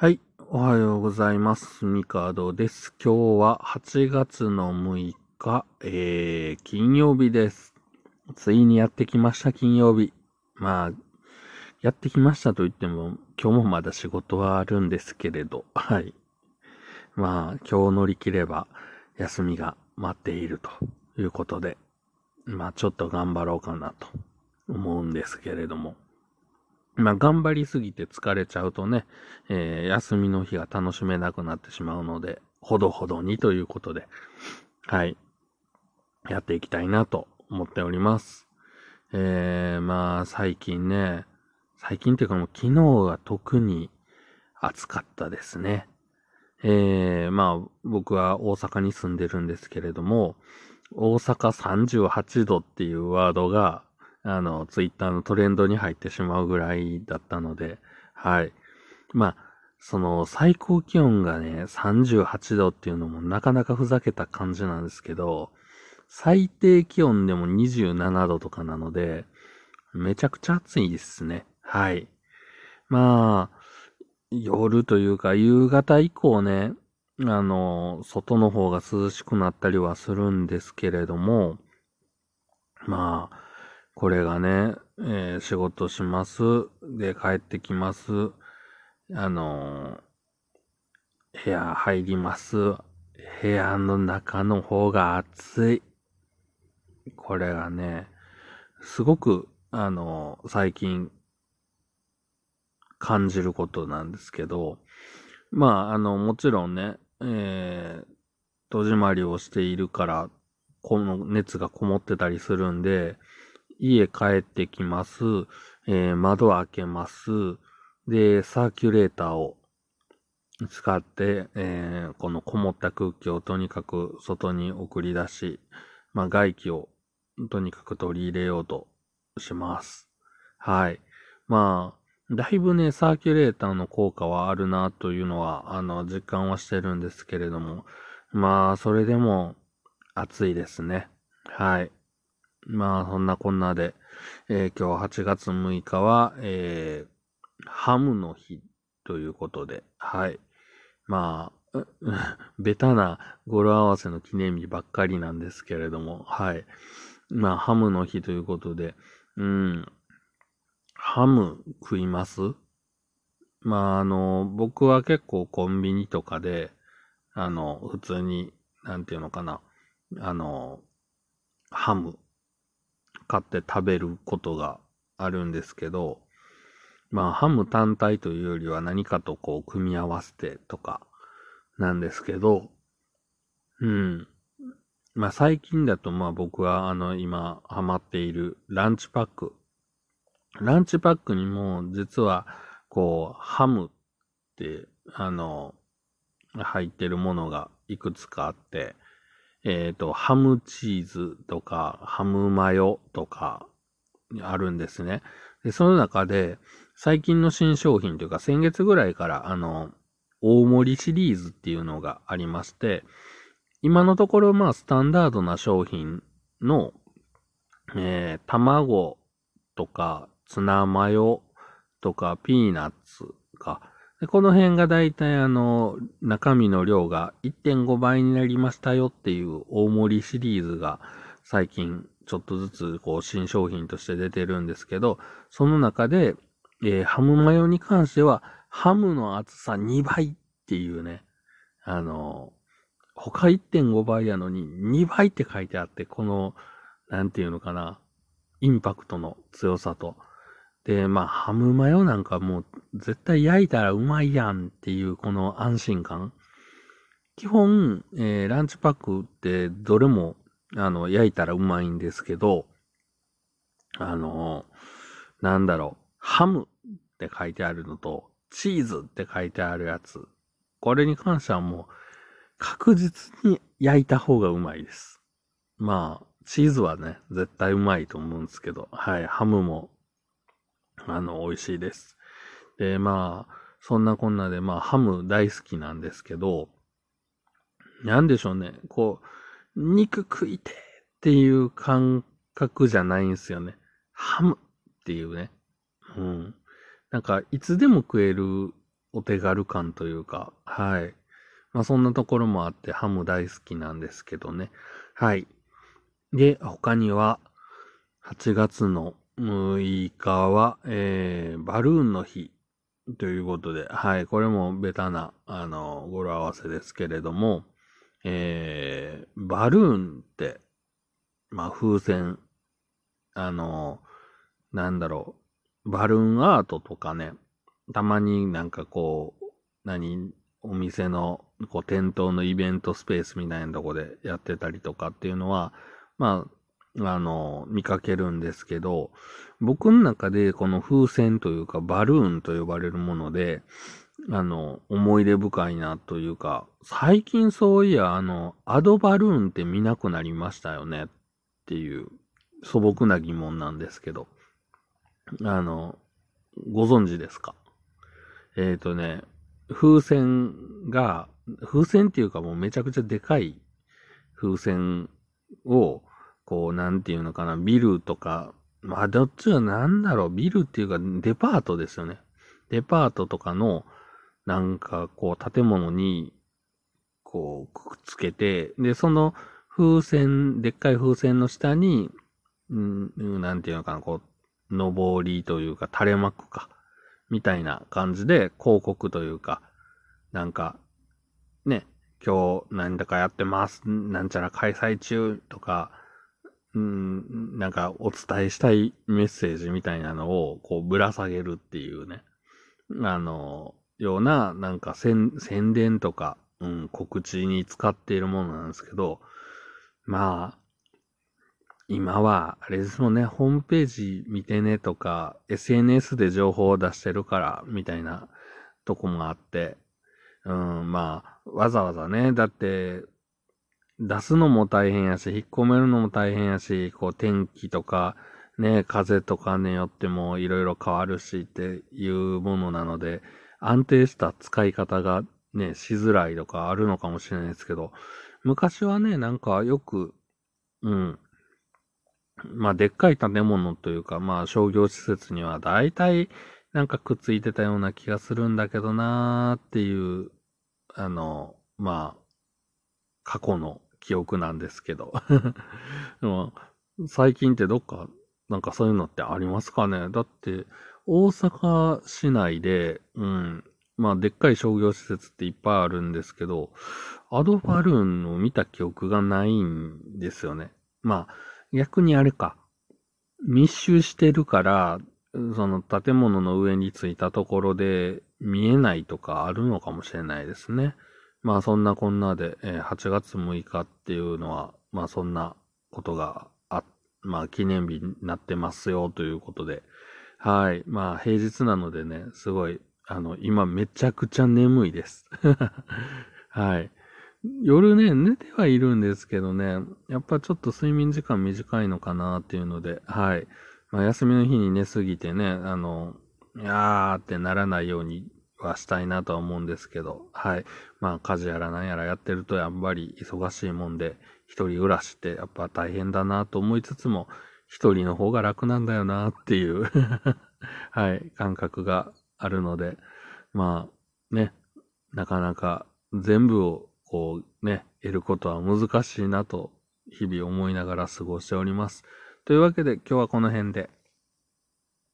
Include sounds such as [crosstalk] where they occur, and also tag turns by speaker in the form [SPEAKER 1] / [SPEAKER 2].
[SPEAKER 1] はい。おはようございます。ミカドです。今日は8月の6日、えー、金曜日です。ついにやってきました、金曜日。まあ、やってきましたと言っても、今日もまだ仕事はあるんですけれど、はい。まあ、今日乗り切れば、休みが待っているということで、まあ、ちょっと頑張ろうかなと思うんですけれども。まあ、頑張りすぎて疲れちゃうとね、えー休みの日が楽しめなくなってしまうので、ほどほどにということで、はい。やっていきたいなと思っております。えー、まあ、最近ね、最近っていうかもう昨日が特に暑かったですね。えー、まあ、僕は大阪に住んでるんですけれども、大阪38度っていうワードが、あの、ツイッターのトレンドに入ってしまうぐらいだったので、はい。まあ、その最高気温がね、38度っていうのもなかなかふざけた感じなんですけど、最低気温でも27度とかなので、めちゃくちゃ暑いですね。はい。まあ、夜というか夕方以降ね、あの、外の方が涼しくなったりはするんですけれども、まあ、これがね、えー仕事します。で、帰ってきます。あのー部屋入ります。部屋の中の方が暑い。これがね、すごく、あのー最近、感じることなんですけど、まあ、あの、もちろんね、えー、戸締まりをしているから、この熱がこもってたりするんで、家帰ってきます。えー窓開けます。で、サーキュレーターを使って、えーこのこもった空気をとにかく外に送り出し、まあ外気をとにかく取り入れようとします。はい。まあ、だいぶね、サーキュレーターの効果はあるなというのは、あの、実感はしてるんですけれども、まあ、それでも暑いですね。はい。まあ、そんなこんなで、えー今日8月6日は、えーハムの日ということで、はい。まあ、[laughs] ベタな語呂合わせの記念日ばっかりなんですけれども、はい。まあ、ハムの日ということで、うん。ハム食います？まあ、あの、僕は結構コンビニとかで、あの、普通に、なんていうのかな、あの、ハム買って食べることがあるんですけど、まあ、ハム単体というよりは何かとこう組み合わせてとかなんですけど、うん。まあ、最近だとまあ僕はあの今ハマっているランチパック。ランチパックにも実はこうハムってあの入ってるものがいくつかあって、えっ、と、ハムチーズとか、ハムマヨとか、あるんですね。で、その中で、最近の新商品というか、先月ぐらいから、あの、大盛りシリーズっていうのがありまして、今のところ、まあ、スタンダードな商品の、えー、卵とか、ツナマヨとか、ピーナッツか、でこの辺がだいたいあの、中身の量が1.5倍になりましたよっていう大盛りシリーズが最近ちょっとずつこう新商品として出てるんですけど、その中で、えーハムマヨに関してはハムの厚さ2倍っていうね、あの、他1.5倍やのに2倍って書いてあって、この、なんていうのかな、インパクトの強さと、で、まあ、ハムマヨなんかもう絶対焼いたらうまいやんっていうこの安心感。基本、えーランチパックってどれも、あの、焼いたらうまいんですけど、あの、なんだろう、ハムって書いてあるのと、チーズって書いてあるやつ。これに関してはもう、確実に焼いた方がうまいです。まあ、チーズはね、絶対うまいと思うんですけど、はい、ハムも [laughs] あの、美味しいです。で、まあ、そんなこんなで、まあ、ハム大好きなんですけど、なんでしょうね、こう、肉食いてっていう感覚じゃないんですよね。ハムっていうね。うん。なんか、いつでも食えるお手軽感というか、はい。まあそんなところもあってハム大好きなんですけどね。はい。で、他には、8月の6日は、えー、バルーンの日ということで、はい、これもベタな、あの、語呂合わせですけれども、えー、バルーンって、まあ、風船、あの、なんだろう、バルーンアートとかね、たまになんかこう、何、お店のこう店頭のイベントスペースみたいなとこでやってたりとかっていうのは、まあ、あの、見かけるんですけど、僕の中でこの風船というかバルーンと呼ばれるもので、あの、思い出深いなというか、最近そういや、あの、アドバルーンって見なくなりましたよねっていう素朴な疑問なんですけど、あの、ご存知ですか？えっ、ー、とね、風船が、風船っていうかもうめちゃくちゃでかい風船を、こう、なんていうのかな、ビルとか、まあ、どっちがなんだろう、ビルっていうか、デパートですよね。デパートとかの、なんか、こう、建物に、こう、くっつけて、で、その風船、でっかい風船の下に、うん、なんていうのかな、こう、上りというか、垂れ幕か。みたいな感じで広告というか、なんか、ね、今日なんだかやってます、なんちゃら開催中とか、うん、なんかお伝えしたいメッセージみたいなのをこうぶら下げるっていうね、あの、ようななんか宣伝とか、うん、告知に使っているものなんですけど、まあ、今は、あれですもんね、ホームページ見てねとか、SNS で情報を出してるから、みたいなとこもあって、うん、まあ、わざわざね、だって、出すのも大変やし、引っ込めるのも大変やし、こう天気とか、ね、風とかによってもいろいろ変わるしっていうものなので、安定した使い方がね、しづらいとかあるのかもしれないですけど、昔はね、なんかよく、うん、まあ、でっかい建物というか、まあ、商業施設には大体なんかくっついてたような気がするんだけどなーっていう、あの、まあ、過去の記憶なんですけど。[laughs] でも最近ってどっか、なんかそういうのってありますかね？だって、大阪市内で、うん、まあ、でっかい商業施設っていっぱいあるんですけど、アドバルーンを見た記憶がないんですよね。まあ、逆にあれか。密集してるから、その建物の上についたところで見えないとかあるのかもしれないですね。まあそんなこんなで、え8月6日っていうのは、まあそんなことがあ、まあ記念日になってますよということで。はい。まあ平日なのでね、すごい、あの、今めちゃくちゃ眠いです。[laughs] はい。夜ね、寝てはいるんですけどね、やっぱちょっと睡眠時間短いのかなっていうので、はい。まあ、休みの日に寝すぎてね、あの、いやーってならないようにはしたいなとは思うんですけど、はい。まあ、家事やら何やらやってるとやっぱり忙しいもんで、一人暮らしってやっぱ大変だなと思いつつも、一人の方が楽なんだよなっていう [laughs] はい、感覚があるので、まあ、ね、なかなか全部をこうね、得ることは難しいなと日々思いながら過ごしております。というわけで今日はこの辺で。